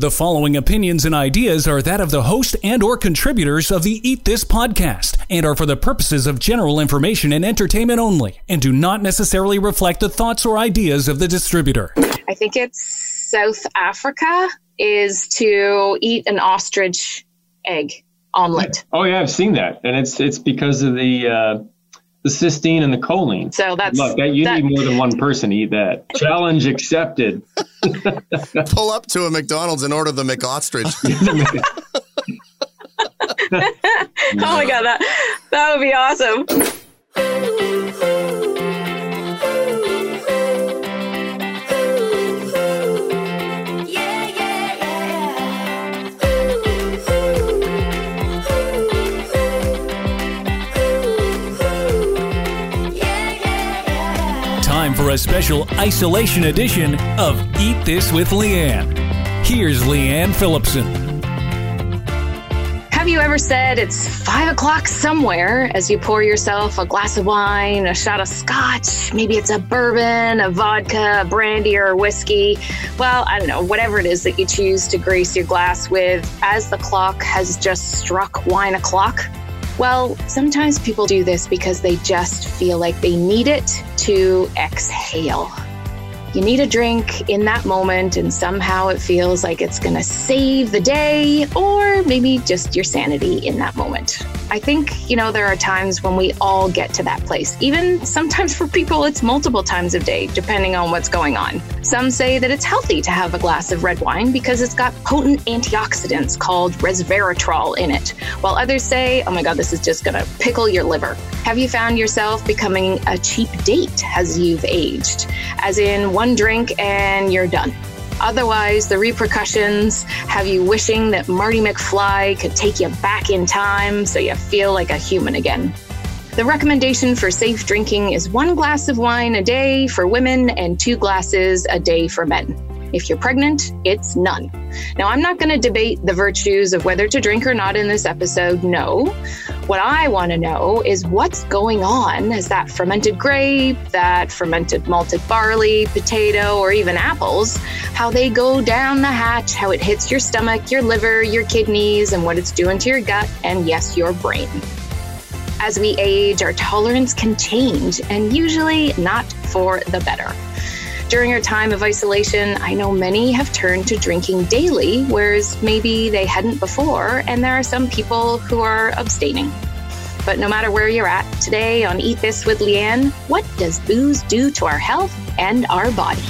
The following opinions and ideas are that of the host and or contributors of the Eat This podcast and are for the purposes of general information and entertainment only and do not necessarily reflect the thoughts or ideas of the distributor. I think it's South Africa is to eat an ostrich egg omelet. Oh yeah, I've seen that, and it's it's because of the uh, the cysteine and the choline. So that's Look, that you that- need more than one person to eat that. Challenge accepted. Pull up to a McDonald's and order the McOstrich. Oh my god, that that would be awesome. A special isolation edition of Eat This with Leanne. Here's Leanne Phillipson. Have you ever said it's five o'clock somewhere as you pour yourself a glass of wine, a shot of scotch, maybe it's a bourbon, a vodka, a brandy, or a whiskey? Well, I don't know, whatever it is that you choose to grace your glass with as the clock has just struck wine o'clock. Well, sometimes people do this because they just feel like they need it to exhale. You need a drink in that moment, and somehow it feels like it's going to save the day, or maybe just your sanity in that moment. I think, you know, there are times when we all get to that place. Even sometimes for people, it's multiple times a day, depending on what's going on. Some say that it's healthy to have a glass of red wine because it's got potent antioxidants called resveratrol in it, while others say, oh my God, this is just going to pickle your liver. Have you found yourself becoming a cheap date as you've aged? As in, one drink and you're done. Otherwise, the repercussions have you wishing that Marty McFly could take you back in time so you feel like a human again. The recommendation for safe drinking is one glass of wine a day for women and two glasses a day for men. If you're pregnant, it's none. Now, I'm not going to debate the virtues of whether to drink or not in this episode, no. What I want to know is what's going on as that fermented grape, that fermented malted barley, potato, or even apples, how they go down the hatch, how it hits your stomach, your liver, your kidneys, and what it's doing to your gut, and yes, your brain. As we age, our tolerance can change, and usually not for the better. During our time of isolation, I know many have turned to drinking daily, whereas maybe they hadn't before, and there are some people who are abstaining. But no matter where you're at, today on Eat This with Leanne, what does booze do to our health and our body?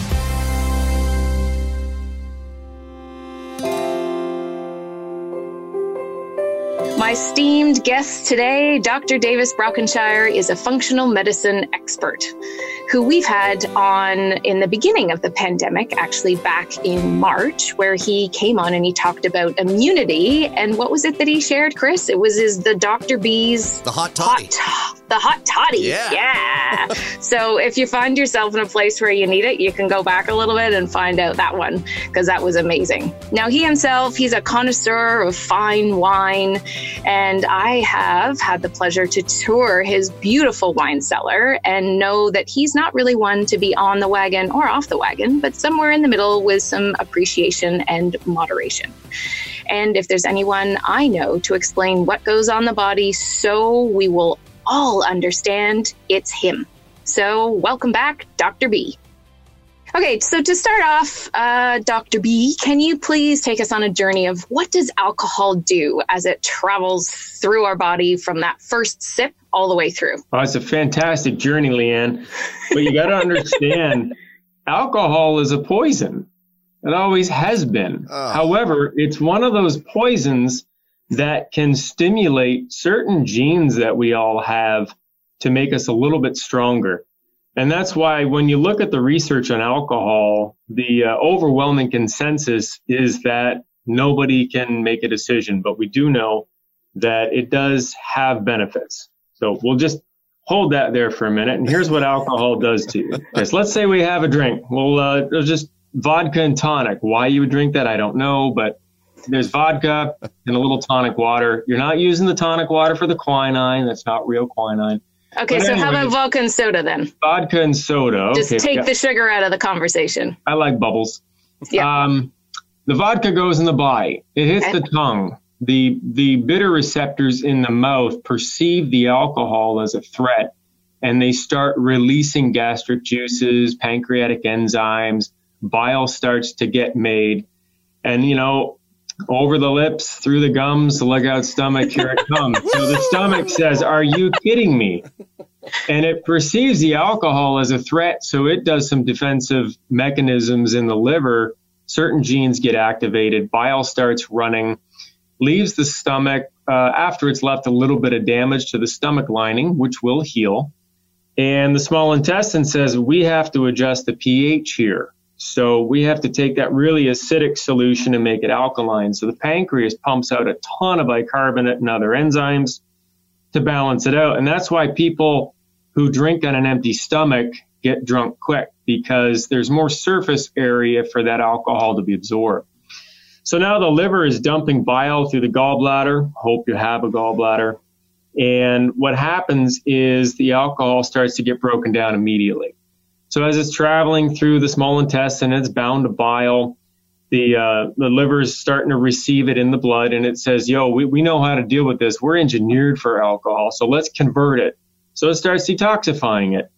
My esteemed guest today, Dr. Davis Brockenshire, is a functional medicine expert who we've had on in the beginning of the pandemic, actually back in March, where he came on and he talked about immunity. And what was it that he shared, Chris? It was his the Dr. B's The hot toddy. hot the hot toddy. Yeah. Yeah. so if you find yourself in a place where you need it, you can go back a little bit and find out that one because that was amazing. Now he himself, he's a connoisseur of fine wine, and I have had the pleasure to tour his beautiful wine cellar and know that he's not really one to be on the wagon or off the wagon, but somewhere in the middle with some appreciation and moderation. And if there's anyone I know to explain what goes on the body so we will all understand, it's him. So, welcome back, Dr. B. Okay, so to start off, uh, Dr. B, can you please take us on a journey of what does alcohol do as it travels through our body from that first sip all the way through? Oh, it's a fantastic journey, Leanne. But you got to understand, alcohol is a poison. It always has been. Oh. However, it's one of those poisons that can stimulate certain genes that we all have to make us a little bit stronger. And that's why when you look at the research on alcohol, the uh, overwhelming consensus is that nobody can make a decision, but we do know that it does have benefits. So we'll just hold that there for a minute. And here's what alcohol does to you. Okay, so let's say we have a drink. Well, uh, just vodka and tonic. Why you would drink that, I don't know, but there's vodka and a little tonic water. You're not using the tonic water for the quinine. That's not real quinine. Okay, But so how about vodka and soda then? Vodka and soda. Just okay, take the sugar out of the conversation. I like bubbles. Yeah. Um, the vodka goes in the body. It hits Okay. the tongue. The the bitter receptors in the mouth perceive the alcohol as a threat and they start releasing gastric juices, pancreatic enzymes, bile starts to get made. And you know, over the lips, through the gums, look out stomach, here it comes. so the stomach says, Are you kidding me? And it perceives the alcohol as a threat, so it does some defensive mechanisms in the liver. Certain genes get activated, bile starts running, leaves the stomach uh, after it's left a little bit of damage to the stomach lining, which will heal. And the small intestine says, We have to adjust the pH here. So we have to take that really acidic solution and make it alkaline. So the pancreas pumps out a ton of bicarbonate and other enzymes to balance it out. And that's why people who drink on an empty stomach get drunk quick because there's more surface area for that alcohol to be absorbed. So now the liver is dumping bile through the gallbladder. Hope you have a gallbladder. And what happens is the alcohol starts to get broken down immediately. So as it's traveling through the small intestine, it's bound to bile. The uh, the liver is starting to receive it in the blood, and it says, "Yo, we, we know how to deal with this. We're engineered for alcohol, so let's convert it." So it starts detoxifying it.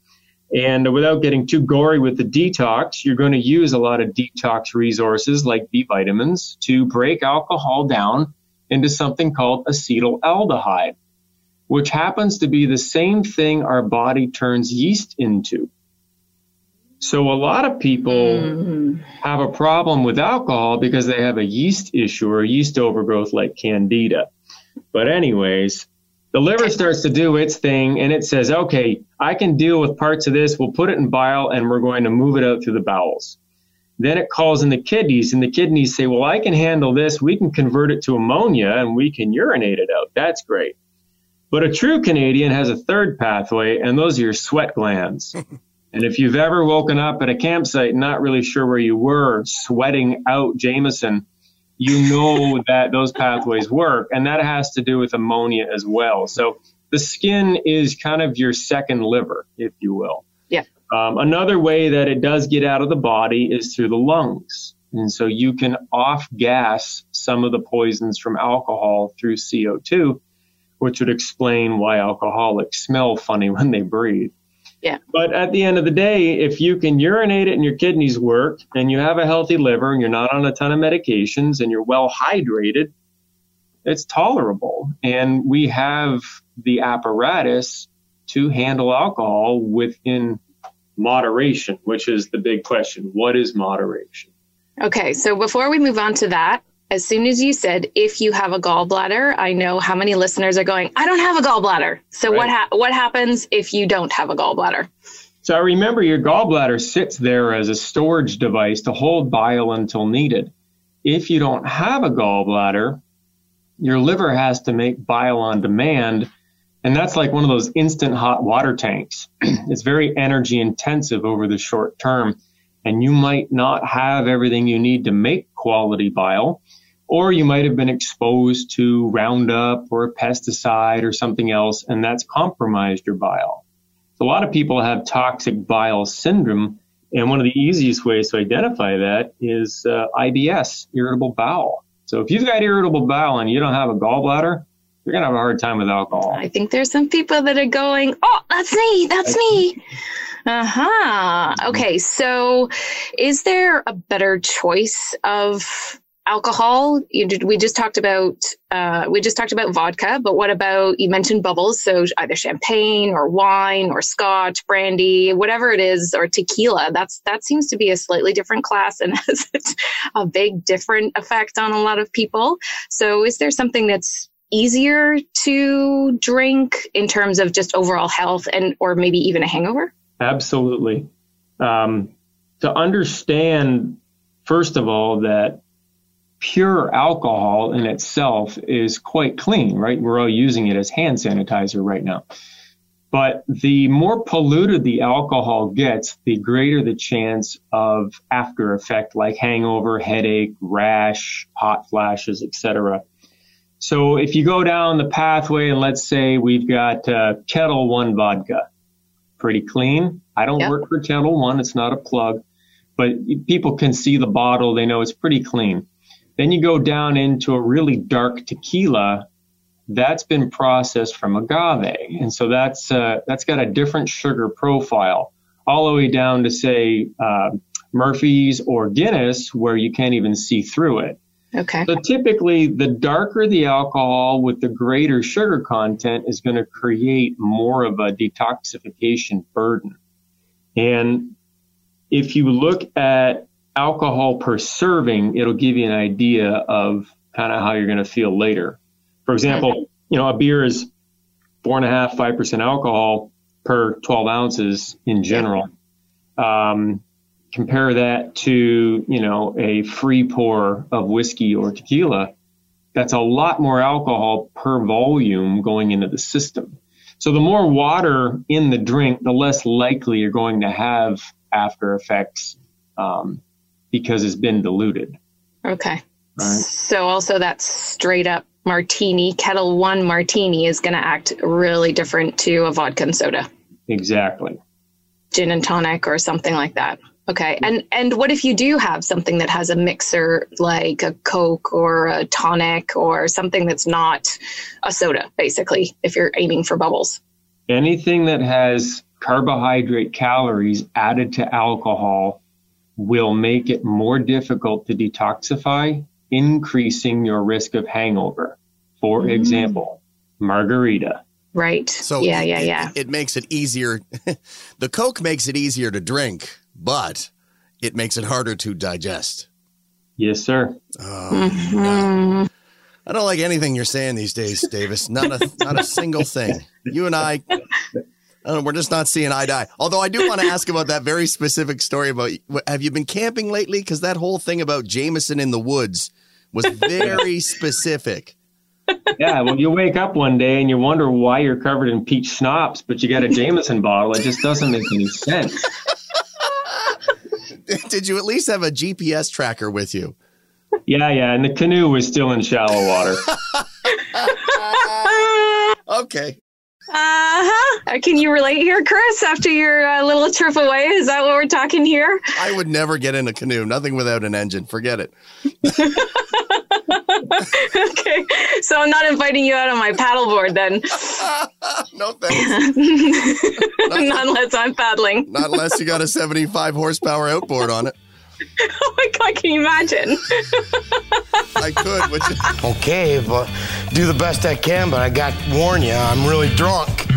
And without getting too gory with the detox, you're going to use a lot of detox resources like B vitamins to break alcohol down into something called acetaldehyde, which happens to be the same thing our body turns yeast into. So a lot of people Mhm. have a problem with alcohol because they have a yeast issue or a yeast overgrowth like candida. But anyways, the liver starts to do its thing and it says, okay, I can deal with parts of this. We'll put it in bile and we're going to move it out through the bowels. Then it calls in the kidneys and the kidneys say, well, I can handle this. We can convert it to ammonia and we can urinate it out. That's great. But a true Canadian has a third pathway and those are your sweat glands. And if you've ever woken up at a campsite not really sure where you were, sweating out Jameson, you know that those pathways work. And that has to do with ammonia as well. So the skin is kind of your second liver, if you will. Yeah. Um, another way that it does get out of the body is through the lungs. And so you can off gas some of the poisons from alcohol through CO2, which would explain why alcoholics smell funny when they breathe. Yeah. But at the end of the day, if you can urinate it and your kidneys work and you have a healthy liver and you're not on a ton of medications and you're well hydrated, it's tolerable. And we have the apparatus to handle alcohol within moderation, which is the big question. What is moderation? Okay, so before we move on to that, as soon as you said if you have a gallbladder, I know how many listeners are going, I don't have a gallbladder. So what ha- what happens if you don't have a gallbladder? So remember, your gallbladder sits there as a storage device to hold bile until needed. If you don't have a gallbladder, your liver has to make bile on demand. And that's like one of those instant hot water tanks. it's very energy intensive over the short term. And you might not have everything you need to make quality bile, or you might have been exposed to Roundup or a pesticide or something else, and that's compromised your bile. A lot of people have toxic bile syndrome, and one of the easiest ways to identify that is uh, IBS, irritable bowel. So if you've got irritable bowel and you don't have a gallbladder, you're gonna have a hard time with alcohol. I think there's some people that are going, "Oh, that's me. That's me." Uh-huh. Okay, so is there a better choice of alcohol? You we just talked about uh, we just talked about vodka, but what about you mentioned bubbles? So either champagne or wine or scotch, brandy, whatever it is, or tequila. That's that seems to be a slightly different class and has a big different effect on a lot of people. So is there something that's easier to drink in terms of just overall health and or maybe even a hangover? Absolutely. Um, to understand, first of all, that pure alcohol in itself is quite clean, right? We're all using it as hand sanitizer right now. But the more polluted the alcohol gets, the greater the chance of after effect like hangover, headache, rash, hot flashes, etc. So if you go down the pathway and let's say we've got uh, Ketel One vodka, pretty clean. I don't Yep. work for Ketel One; it's not a plug, but people can see the bottle; they know it's pretty clean. Then you go down into a really dark tequila that's been processed from agave, and so that's uh, that's got a different sugar profile, all the way down to say uh, Murphy's or Guinness, where you can't even see through it. Okay. So typically, the darker the alcohol with the greater sugar content is going to create more of a detoxification burden. And if you look at alcohol per serving, it'll give you an idea of kind of how you're going to feel later. For example, you know, a beer is four and a half, five percent alcohol per 12 ounces in general. Um, compare that to, you know, a free pour of whiskey or tequila. That's a lot more alcohol per volume going into the system. So the more water in the drink, the less likely you're going to have after effects um, because it's been diluted. Okay. Right. So also that straight up martini, Ketel One martini is going to act really different to a vodka and soda, Exactly. gin and tonic, or something like that. Okay. And and what if you do have something that has a mixer like a Coke or a tonic or something that's not a soda, basically, if you're aiming for bubbles? Anything that has carbohydrate calories added to alcohol will make it more difficult to detoxify, increasing your risk of hangover. For Mm. example, margarita. Right. So yeah, it- yeah, it- yeah. It, makes it easier. the Coke makes it easier to drink, but it makes it harder to digest. Yes, sir. Oh, Mhm. I don't like anything you're saying these days, Davis. Not a not a single thing. You and I, I don't know, we're just not seeing eye to eye. Although I do want to ask about that very specific story about. Have you been camping lately? Because that whole thing about Jameson in the woods was very specific. Yeah, well, you wake up one day and you wonder why you're covered in peach schnapps, but you got a Jameson bottle. It just doesn't make any sense. Did you at least have a GPS tracker with you? Yeah, yeah, and the canoe was still in shallow water. Okay. Uh-huh. Can you relate here, Chris, after your uh, little trip away? Is that what we're talking here? I would never get in a canoe. Nothing without an engine. Forget it. okay. So I'm not inviting you out on my paddleboard then. no thanks. not unless I'm paddling. Not unless you got a 75 horsepower outboard on it. Oh my god, can you imagine? I could, which Okay, but do the best I can, but I got warn you, I'm really drunk.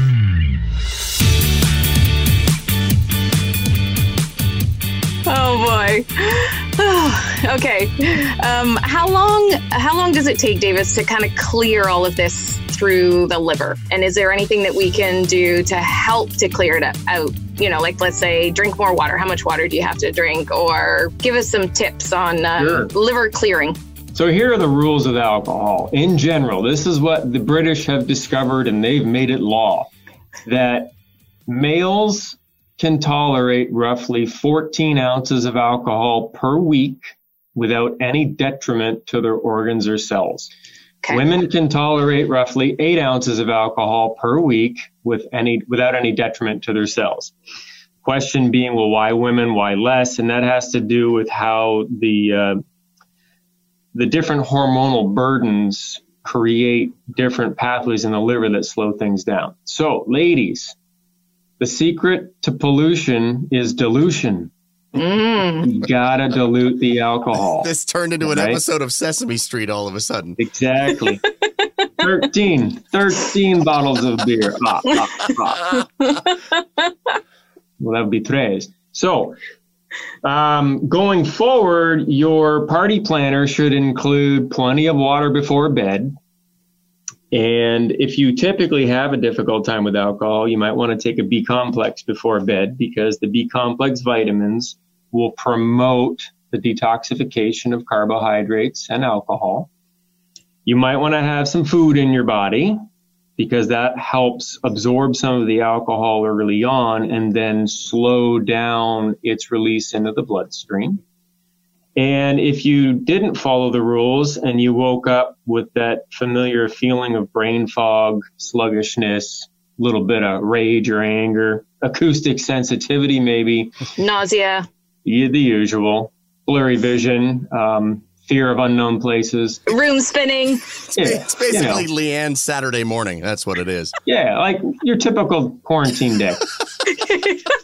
Oh boy. okay. Um, how long how long does it take, Davis, to kind of clear all of this through the liver? And is there anything that we can do to help to clear it out? You know, like let's say drink more water. How much water do you have to drink? Or give us some tips on um, Sure. liver clearing. So here are the rules of alcohol. In general, this is what the British have discovered and they've made it law that males can tolerate roughly 14 ounces of alcohol per week without any detriment to their organs or cells. Okay. Women can tolerate roughly eight ounces of alcohol per week with any without any detriment to their cells. Question being, well, why women? Why less? And that has to do with how the uh, the different hormonal burdens create different pathways in the liver that slow things down. So, ladies, the secret to pollution is dilution. Mm. You gotta dilute the alcohol. this turned into an Right. episode of Sesame Street all of a sudden. Exactly. 13, 13 bottles of beer. Ah, ah, ah. Well, that would be tres. So, um, going forward, your party planner should include plenty of water before bed. And if you typically have a difficult time with alcohol, you might want to take a B complex before bed because the B complex vitamins will promote the detoxification of carbohydrates and alcohol. You might want to have some food in your body because that helps absorb some of the alcohol early on and then slow down its release into the bloodstream. And if you didn't follow the rules and you woke up with that familiar feeling of brain fog, sluggishness, a little bit of rage or anger, acoustic sensitivity, maybe, Nausea. yeah, the usual blurry vision, um, fear of unknown places. Room spinning. Yeah, It's basically you know. Leanne's Saturday morning. That's what it is. Yeah, like your typical quarantine day.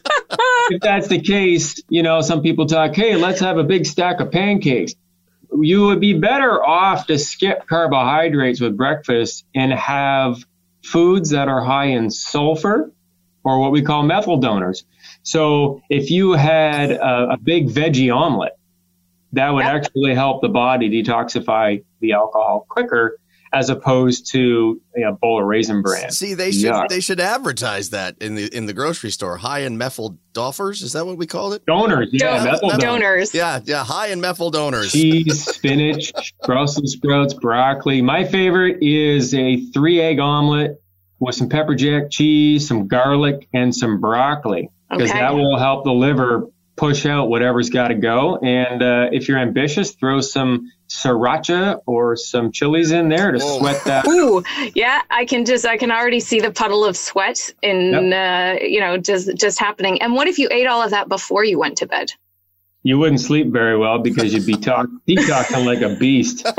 if that's the case, you know, some people talk, hey, let's have a big stack of pancakes. You would be better off to skip carbohydrates with breakfast and have foods that are high in sulfur or what we call methyl donors. So if you had a, a big veggie omelet, that would Yep. actually help the body detoxify the alcohol quicker as opposed to you know, a bowl of raisin bran. See, they should Yuck. they should advertise that in the in the grocery store. High in methyl dolphers, is that what we called it? Donors, yeah, Don- methyl donors. donors. Yeah, yeah, high in methyl donors. Cheese, spinach, Brussels sprouts, broccoli. My favorite is a three egg omelet with some pepper jack cheese, some garlic, and some broccoli because Okay. that will help the liver push out whatever's got to go. And uh, if you're ambitious, throw some sriracha or some chilies in there to Whoa. sweat that. Ooh, yeah, I can just I can already see the puddle of sweat in uh, you know just just happening. And what if you ate all of that before you went to bed? You wouldn't sleep very well because you'd be talk- detoxing like a beast.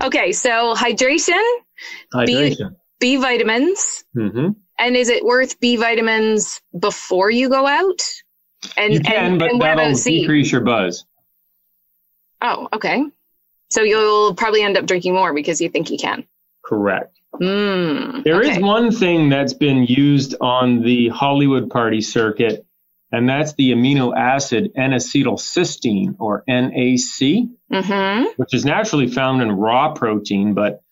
Okay, so hydration, Hydration. B vitamins, hmm and is it worth B vitamins before you go out? And You can, and, but and that'll decrease your buzz. Oh, okay. So you'll probably end up drinking more because you think you can. Correct. Mm, There is okay. one thing that's been used on the Hollywood party circuit, and that's the amino acid N-acetylcysteine, or NAC, Mm-hmm. which is naturally found in raw protein. But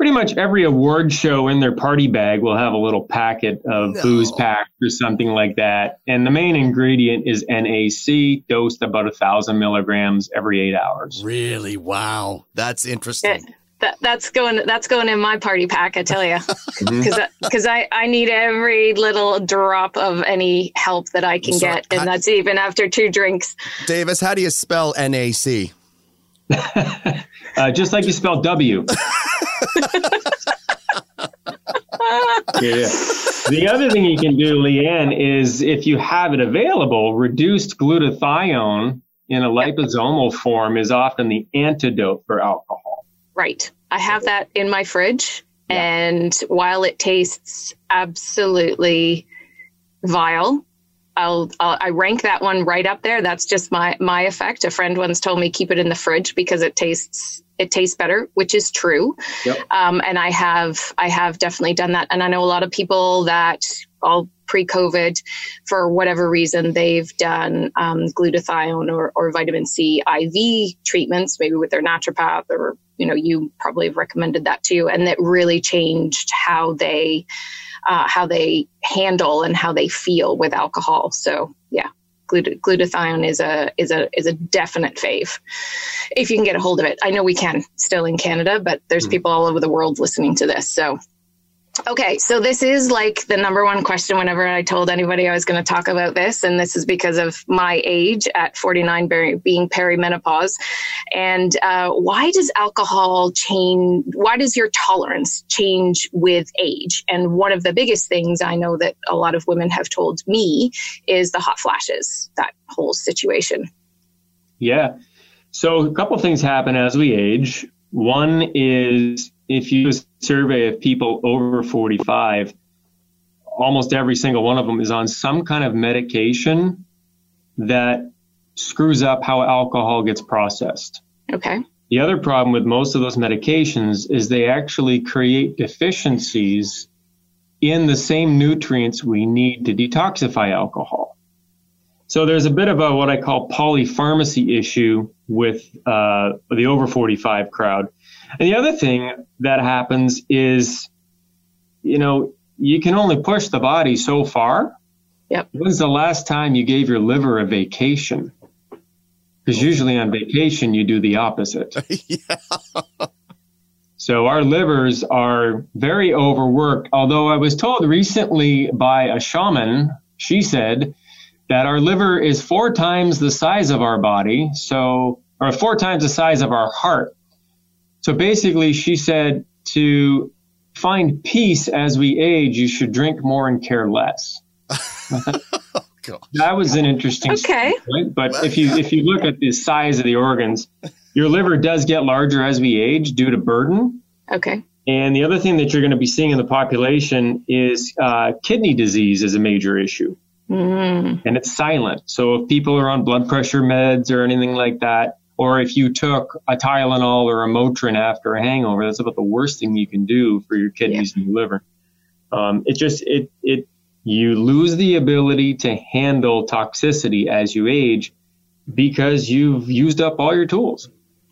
pretty much every award show in their party bag will have a little packet of No. booze pack or something like that. And the main ingredient is NAC, dosed about a thousand milligrams every eight hours. Really? Wow. That's interesting. That, that's going that's going in my party pack, I tell you, because because I, I need every little drop of any help that I can So, get, and I- that's even after two drinks. Davis, how do you spell NAC? Uh, just like you spell W. yeah. The other thing you can do, Leanne, is if you have it available, reduced glutathione in a liposomal form is often the antidote for alcohol. Right. I have that in my fridge. And while it tastes absolutely vile, I'll, I'll I rank that one right up there. That's just my my effect. A friend once told me keep it in the fridge because it tastes it tastes better, which is true. Yep. Um, and I have I have definitely done that. And I know a lot of people that all pre-COVID, for whatever reason, they've done um, glutathione or, or vitamin C IV treatments, maybe with their naturopath, or you know, you probably have recommended that too, and that really changed how they uh, how they handle and how they feel with alcohol. So yeah. Glut- Glutathione is a is a is a definite fave if you can get a hold of it. I know we can still in Canada, but there's hmm. people all over the world listening to this. So Okay, so this is like the number one question whenever I told anybody I was going to talk about this, and this is because of my age at 49 being perimenopause. And uh, why does alcohol change? Why does your tolerance change with age? And one of the biggest things I know that a lot of women have told me is the hot flashes, that whole situation. Yeah. So a couple things happen as we age. One is if you do a survey of people over 45, almost every single one of them is on some kind of medication that screws up how alcohol gets processed. Okay. The other problem with most of those medications is they actually create deficiencies in the same nutrients we need to detoxify alcohol. So there's a bit of a what I call polypharmacy issue with uh, the over 45 crowd. And the other thing that happens is, you know, you can only push the body so far. Yep. When's the last time you gave your liver a vacation? Because usually on vacation you do the opposite. yeah. So our livers are very overworked. Although I was told recently by a shaman, she said that our liver is four times the size of our body, so or four times the size of our heart. So basically, she said to find peace as we age, you should drink more and care less. that was an interesting Okay. point. But if you if you look at the size of the organs, your liver does get larger as we age due to burden. Okay. And the other thing that you're going to be seeing in the population is uh, kidney disease is a major issue, Mm, and it's silent. So if people are on blood pressure meds or anything like that, or if you took a Tylenol or a Motrin after a hangover, that's about the worst thing you can do for your kidneys and your liver. Um, it just it it you lose the ability to handle toxicity as you age because you've used up all your tools.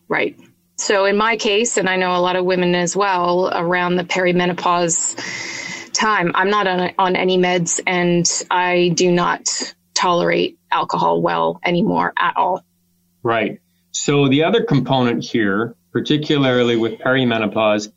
right. So in my case, and I know a lot of women as well, around the perimenopause time, I'm not on, on any meds and I do not tolerate alcohol well anymore at all. Right. So the other component here, particularly with perimenopause,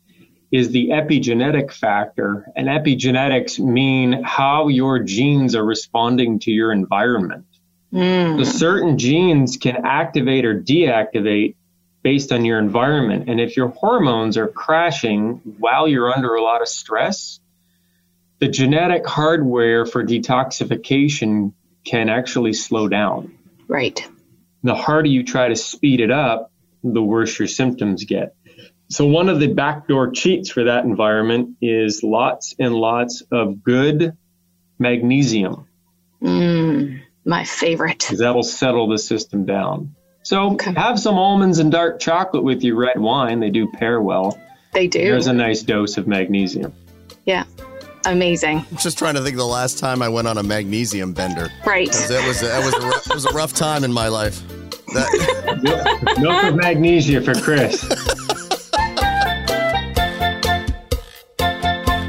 is the epigenetic factor. And epigenetics mean how your genes are responding to your environment. Mm, So certain genes can activate or deactivate based on your environment. And if your hormones are crashing while you're under a lot of stress, the genetic hardware for detoxification can actually slow down right. The harder you try to speed it up, the worse your symptoms get. So one of the backdoor cheats for that environment is lots and lots of good magnesium Mm, my favorite. because that'll settle the system down. So Okay. have some almonds and dark chocolate with your red wine. They do pair well. They do. There's a nice dose of magnesium. yeah. Amazing. I'm just trying to think of the last time I went on a magnesium bender. Right. That was that was a rough, it was a rough time in my life. That, Milk of magnesia for Chris.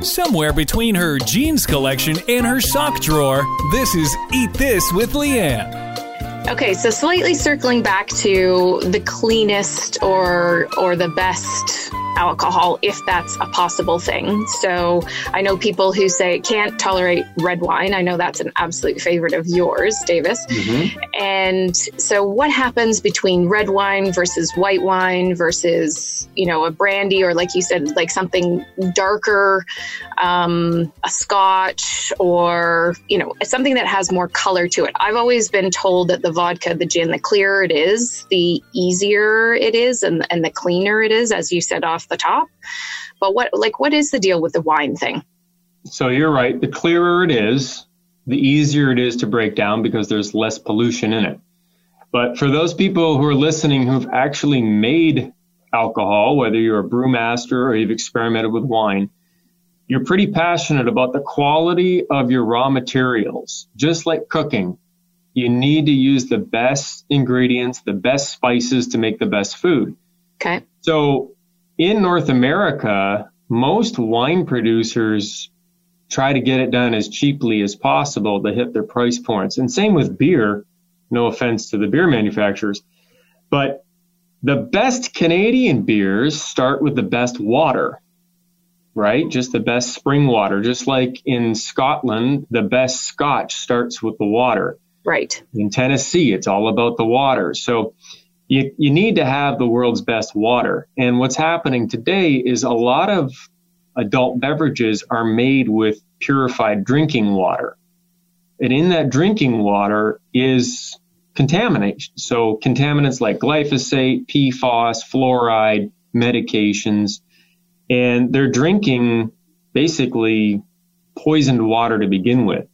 Somewhere between her jeans collection and her sock drawer, this is Eat This with Leanne. Okay, so slightly circling back to the cleanest or or the best alcohol if that's a possible thing. So I know people who say can't tolerate red wine. I know that's an absolute favorite of yours, Davis. Mhm. And so what happens between red wine versus white wine versus, you know, a brandy or like you said like something darker, um, a scotch or, you know, something that has more color to it. I've always been told that the vodka, the gin, the clearer it is, the easier it is and and the cleaner it is as you said off the top. But what like what is the deal with the wine thing? So you're right. The clearer it is, the easier it is to break down because there's less pollution in it. But for those people who are listening who've actually made alcohol, whether you're a brewmaster or you've experimented with wine, you're pretty passionate about the quality of your raw materials. Just like cooking, you need to use the best ingredients, the best spices to make the best food. Okay. So in North America, most wine producers try to get it done as cheaply as possible to hit their price points. And same with beer. No offense to the beer manufacturers, but the best Canadian beers start with the best water, right? Just the best spring water. Just like in Scotland, the best scotch starts with the water Right. in Tennessee, it's all about the water. So you, you need to have the world's best water. And what's happening today is a lot of adult beverages are made with purified drinking water. And in that drinking water is contamination. So contaminants like glyphosate, PFOS, fluoride, medications, and they're drinking basically poisoned water to begin with.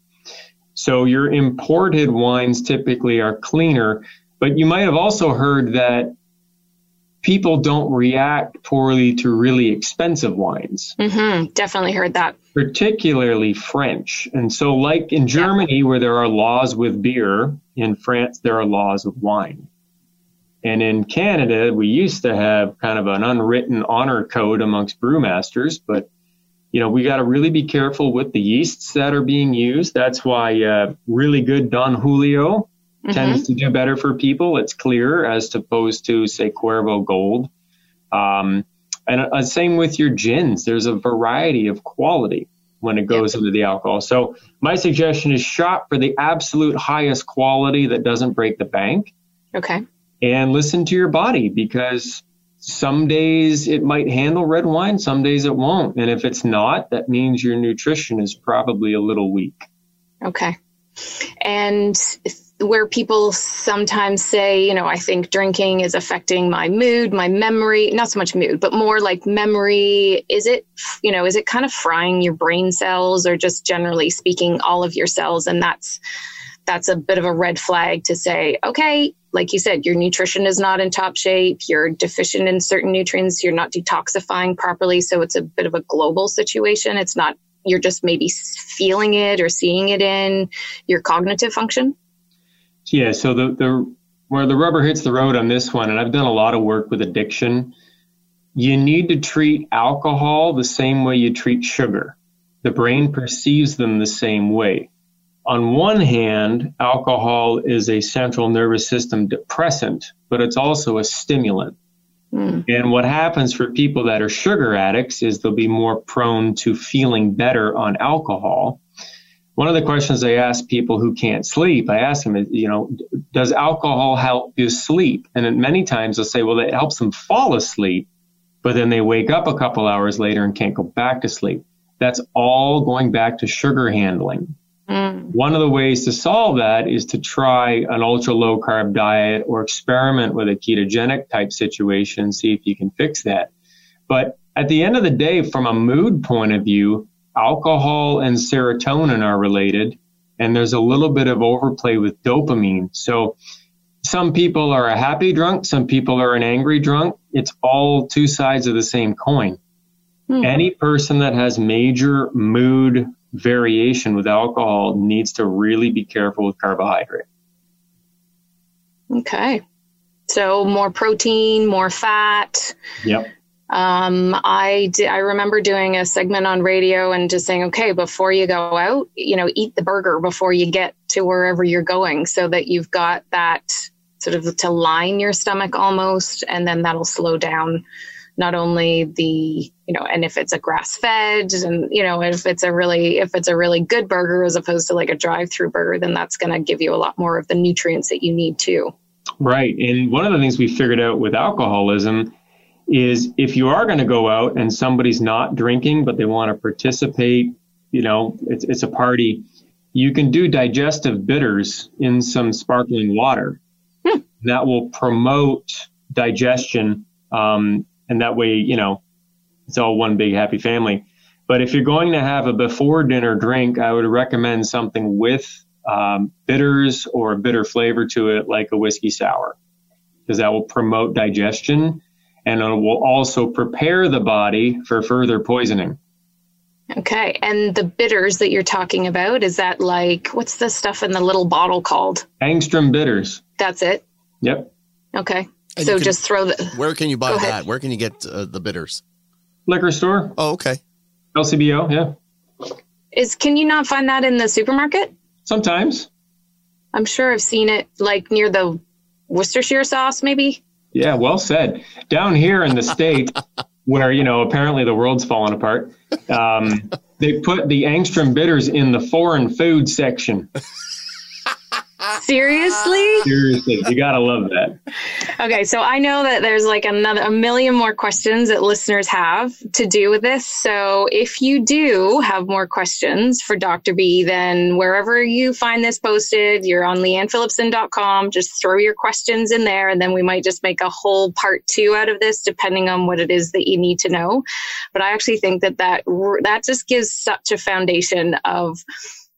So your imported wines typically are cleaner, but you might have also heard that people don't react poorly to really expensive wines, Mm-hmm, Definitely heard that. particularly French. And so, like in Germany, where there are laws with beer, in France, there are laws with wine. And in Canada, we used to have kind of an unwritten honor code amongst brewmasters, but you know, we got to really be careful with the yeasts that are being used. That's why uh, really good Don Julio Mhm. tends to do better for people. It's clear as opposed to, say, Cuervo Gold. Um, and uh, same with your gins. There's a variety of quality when it goes into the alcohol. So my suggestion is shop for the absolute highest quality that doesn't break the bank Okay. and listen to your body because some days it might handle red wine, some days it won't. And if it's not, that means your nutrition is probably a little weak. Okay. and where people sometimes say, you know, I think drinking is affecting my mood, my memory, not so much mood, but more like memory. Is it, you know, is it kind of frying your brain cells or just generally speaking, all of your cells? And that's, that's a bit of a red flag to say, okay, like you said, your nutrition is not in top shape, you're deficient in certain nutrients, you're not detoxifying properly. So it's a bit of a global situation. It's not, you're just maybe feeling it or seeing it in your cognitive function. Yeah, so the, the where the rubber hits the road on this one, and I've done a lot of work with addiction, you need to treat alcohol the same way you treat sugar. The brain perceives them the same way. On one hand, alcohol is a central nervous system depressant, but it's also a stimulant. Mm. And what happens for people that are sugar addicts is they'll be more prone to feeling better on alcohol one of the questions I ask people who can't sleep, I ask them, you know, does alcohol help you sleep? And many times they'll say, well, it helps them fall asleep, but then they wake up a couple hours later and can't go back to sleep. That's all going back to sugar handling. Mm. One of the ways to solve that is to try an ultra low carb diet or experiment with a ketogenic type situation, see if you can fix that. But at the end of the day, from a mood point of view, alcohol and serotonin are related, and there's a little bit of overplay with dopamine. So some people are a happy drunk, some people are an angry drunk. It's all two sides of the same coin. Hmm. Any person that has major mood variation with alcohol needs to really be careful with carbohydrate. Okay. So more protein, more fat. Yep. Um, I I remember doing a segment on radio and just saying, okay, before you go out, you know, eat the burger before you get to wherever you're going, so that you've got that sort of to line your stomach almost, and then that'll slow down not only the you know, and if it's a grass fed, and you know, if it's a really if it's a really good burger as opposed to like a drive through burger, then that's going to give you a lot more of the nutrients that you need too. Right, and one of the things we figured out with alcoholism is if you are going to go out and somebody's not drinking but they want to participate, you know, it's, it's a party, you can do digestive bitters in some sparkling water. Hmm. That will promote digestion. Um, and that way, you know, it's all one big happy family. But if you're going to have a before dinner drink, I would recommend something with um, bitters or a bitter flavor to it, like a whiskey sour, because that will promote digestion and it will also prepare the body for further poisoning. Okay. And the bitters that you're talking about, is that like, what's the stuff in the little bottle called? Angstrom bitters. That's it? Yep. Okay. And so can, just throw the. Where can you buy that? Where can you get uh, the bitters? Liquor store. Oh, okay. LCBO, yeah. Is Can you not find that in the supermarket? Sometimes. I'm sure I've seen it like near the Worcestershire sauce, maybe. Yeah, well said. Down here in the state, where you know apparently the world's falling apart, um, they put the angstrom bitters in the foreign food section. Seriously? Seriously, you gotta love that. Okay, so I know that there's like another a million more questions that listeners have to do with this. So if you do have more questions for Dr. B, then wherever you find this posted, you're on leannephillipson.com. Just throw your questions in there, and then we might just make a whole part two out of this, depending on what it is that you need to know. But I actually think that that that just gives such a foundation of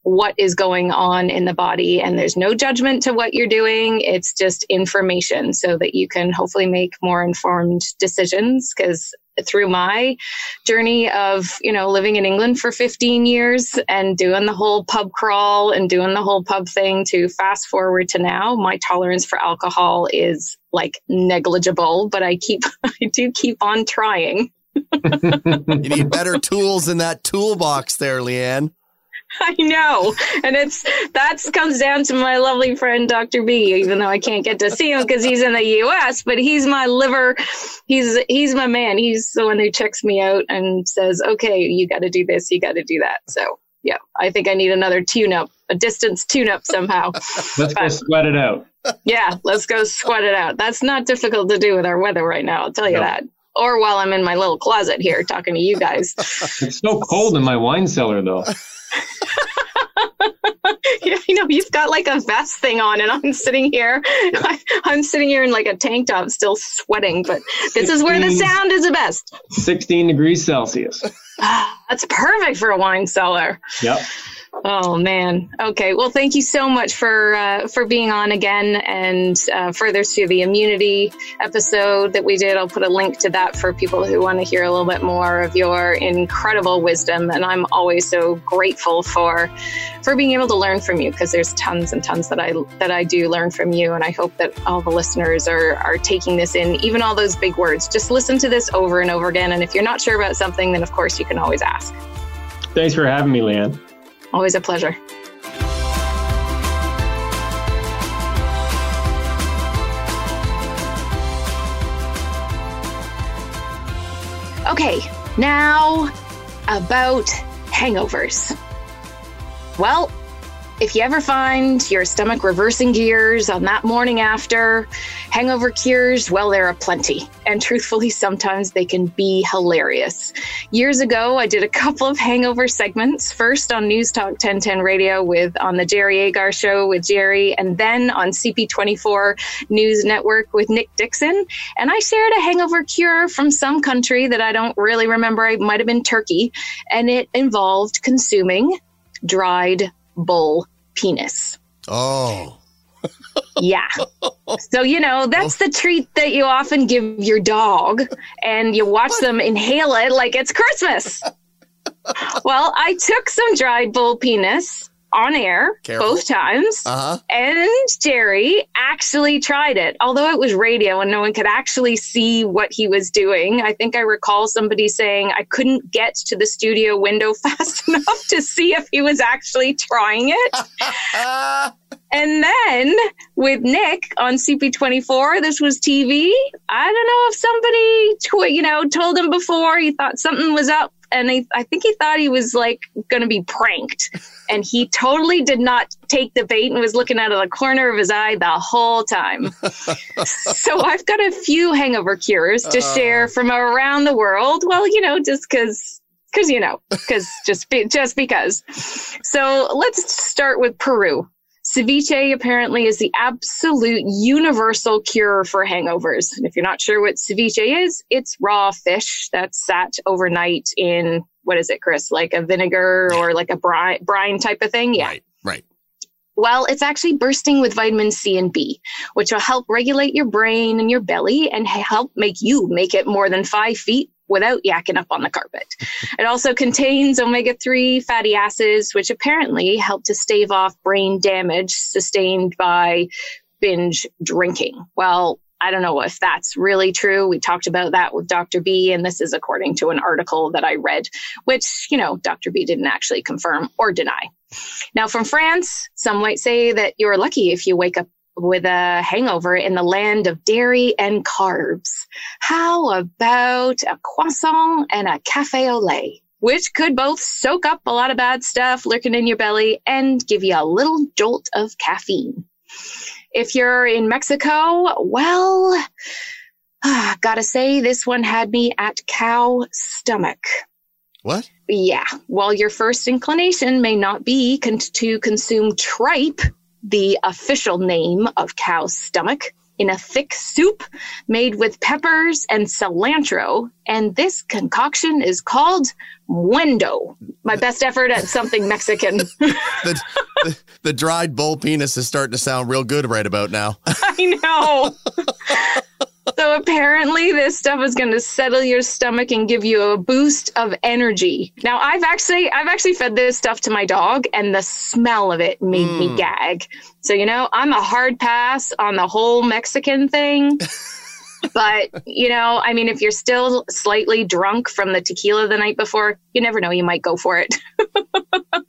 what is going on in the body. And there's no judgment to what you're doing. It's just information so that you can hopefully make more informed decisions. Because through my journey of, you know, living in England for 15 years and doing the whole pub crawl and doing the whole pub thing to fast forward to now, my tolerance for alcohol is like negligible, but I keep, I do keep on trying. you need better tools in that toolbox there, Leanne. I know. And it's that comes down to my lovely friend Dr. B, even though I can't get to see him because he's in the US, but he's my liver. He's he's my man. He's the one who checks me out and says, Okay, you gotta do this, you gotta do that. So yeah, I think I need another tune up, a distance tune up somehow. let's go sweat it out. Yeah, let's go sweat it out. That's not difficult to do with our weather right now, I'll tell you no. that or while I'm in my little closet here talking to you guys. It's so cold in my wine cellar, though. you know, you've got like a vest thing on, and I'm sitting here. I'm sitting here in like a tank top, still sweating. But this 16, is where the sound is the best. 16 degrees Celsius. That's perfect for a wine cellar. Yep. Oh man. Okay. Well, thank you so much for uh, for being on again, and uh, further to the immunity episode that we did. I'll put a link to that for people who want to hear a little bit more of your incredible wisdom. And I'm always so grateful for for being able to learn from you because there's tons and tons that I that I do learn from you, and I hope that all the listeners are are taking this in, even all those big words. Just listen to this over and over again, and if you're not sure about something, then of course you can always ask. Thanks for having me, Lianne. Always a pleasure. Okay, now about hangovers. Well, if you ever find your stomach reversing gears on that morning after, hangover cures, well, there are plenty. And truthfully, sometimes they can be hilarious. Years ago, I did a couple of hangover segments, first on News Talk 1010 Radio with on the Jerry Agar show with Jerry, and then on CP24 News Network with Nick Dixon. And I shared a hangover cure from some country that I don't really remember. It might have been Turkey. And it involved consuming dried bull penis. Oh. yeah. So, you know, that's the treat that you often give your dog, and you watch what? them inhale it like it's Christmas. well, I took some dried bull penis on air Careful. both times. Uh-huh. And Jerry actually tried it, although it was radio and no one could actually see what he was doing. I think I recall somebody saying I couldn't get to the studio window fast enough to see if he was actually trying it. and then with Nick on CP24, this was TV. I don't know if somebody, tw- you know, told him before he thought something was up and I, I think he thought he was like going to be pranked. And he totally did not take the bait and was looking out of the corner of his eye the whole time. so I've got a few hangover cures to uh, share from around the world. Well, you know, just because because you know because just be, just because so let's start with peru Ceviche apparently is the absolute universal cure for hangovers. And if you're not sure what ceviche is, it's raw fish that's sat overnight in what is it, Chris? Like a vinegar yeah. or like a brine, brine type of thing? Yeah. Right, right. Well, it's actually bursting with vitamin C and B, which will help regulate your brain and your belly and help make you make it more than five feet without yakking up on the carpet. it also contains omega 3 fatty acids, which apparently help to stave off brain damage sustained by binge drinking. Well, I don't know if that's really true. We talked about that with Dr. B, and this is according to an article that I read, which, you know, Dr. B didn't actually confirm or deny. Now, from France, some might say that you're lucky if you wake up with a hangover in the land of dairy and carbs. How about a croissant and a cafe au lait? Which could both soak up a lot of bad stuff lurking in your belly and give you a little jolt of caffeine. If you're in Mexico, well, ah, gotta say, this one had me at cow stomach. What? Yeah. While your first inclination may not be con- to consume tripe, the official name of cow's stomach in a thick soup made with peppers and cilantro. And this concoction is called Muendo. My best effort at something Mexican. the, the, the, dried bull penis is starting to sound real good right about now. I know. so apparently this stuff is going to settle your stomach and give you a boost of energy. Now I've actually I've actually fed this stuff to my dog and the smell of it made mm. me gag. So you know, I'm a hard pass on the whole Mexican thing. but you know, I mean, if you're still slightly drunk from the tequila the night before, you never know, you might go for it.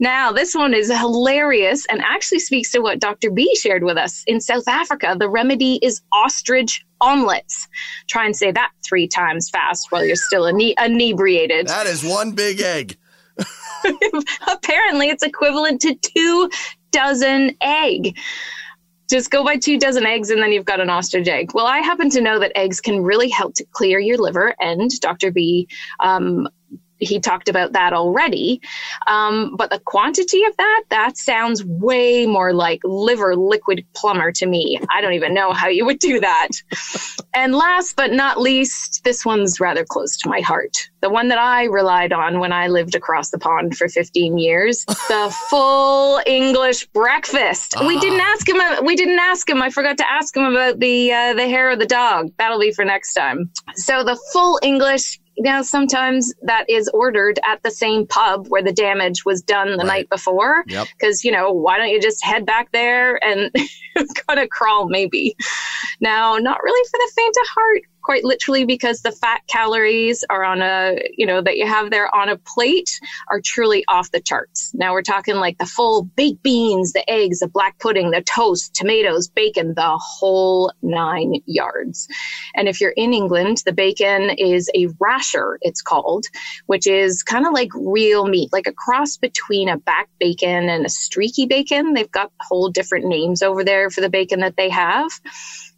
now, this one is hilarious and actually speaks to what Dr. B shared with us. In South Africa, the remedy is ostrich omelets. Try and say that three times fast while you're still ine- inebriated. That is one big egg. Apparently, it's equivalent to two dozen egg just go buy two dozen eggs and then you've got an ostrich egg. Well, I happen to know that eggs can really help to clear your liver, and Dr. B um, he talked about that already. Um, but the quantity of that, that sounds way more like liver liquid plumber to me. I don't even know how you would do that. and last but not least, this one's rather close to my heart. The one that I relied on when I lived across the pond for 15 years, the full English breakfast. We didn't ah. ask him. We didn't ask him. I forgot to ask him about the uh, the hair of the dog. That'll be for next time. So the full English now sometimes that is ordered at the same pub where the damage was done the right. night before because yep. you know why don't you just head back there and kind of crawl maybe now not really for the faint of heart quite literally because the fat calories are on a, you know, that you have there on a plate are truly off the charts. Now we're talking like the full baked beans, the eggs, the black pudding, the toast, tomatoes, bacon, the whole nine yards. And if you're in England, the bacon is a rasher, it's called, which is kind of like real meat, like a cross between a back bacon and a streaky bacon. They've got whole different names over there for the bacon that they have.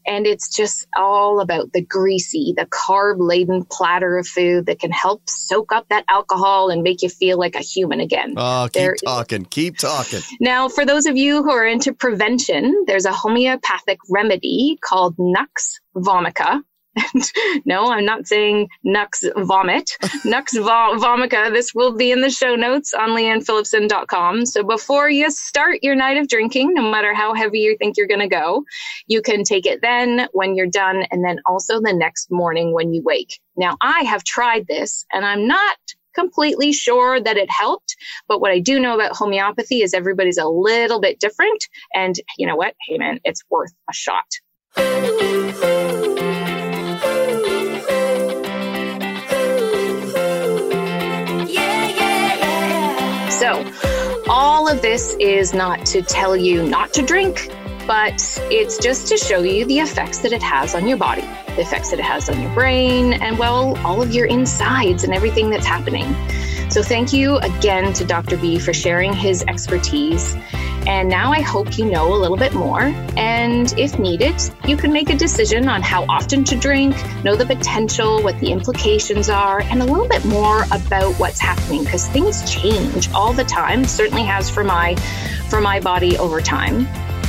And it's just all about the greasy, the carb laden platter of food that can help soak up that alcohol and make you feel like a human again. Oh, keep there, talking, keep talking. Now, for those of you who are into prevention, there's a homeopathic remedy called Nux vomica no, I'm not saying Nux vomit. Nux vo- vomica. This will be in the show notes on liannephillipson.com. So before you start your night of drinking, no matter how heavy you think you're going to go, you can take it then when you're done and then also the next morning when you wake. Now, I have tried this and I'm not completely sure that it helped. But what I do know about homeopathy is everybody's a little bit different. And you know what? Hey, man, it's worth a shot. So, all of this is not to tell you not to drink, but it's just to show you the effects that it has on your body, the effects that it has on your brain, and well, all of your insides and everything that's happening. So, thank you again to Dr. B for sharing his expertise. And now I hope you know a little bit more. And if needed, you can make a decision on how often to drink, know the potential, what the implications are, and a little bit more about what's happening because things change all the time, certainly has for my for my body over time.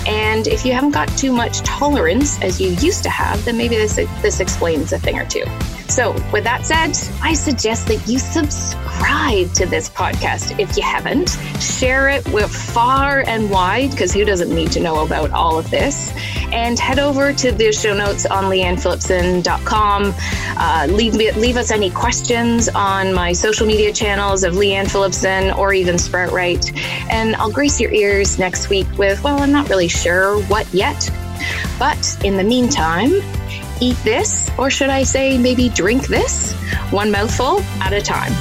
And if you haven't got too much tolerance as you used to have, then maybe this this explains a thing or two. So, with that said, I suggest that you subscribe to this podcast if you haven't. Share it with far and wide, because who doesn't need to know about all of this? And head over to the show notes on liannephillipson.com. Uh, leave, leave us any questions on my social media channels of Lianne Phillipson or even Sprout Right. And I'll grace your ears next week with, well, I'm not really sure what yet. But in the meantime, eat this, or should I say maybe drink this, one mouthful at a time.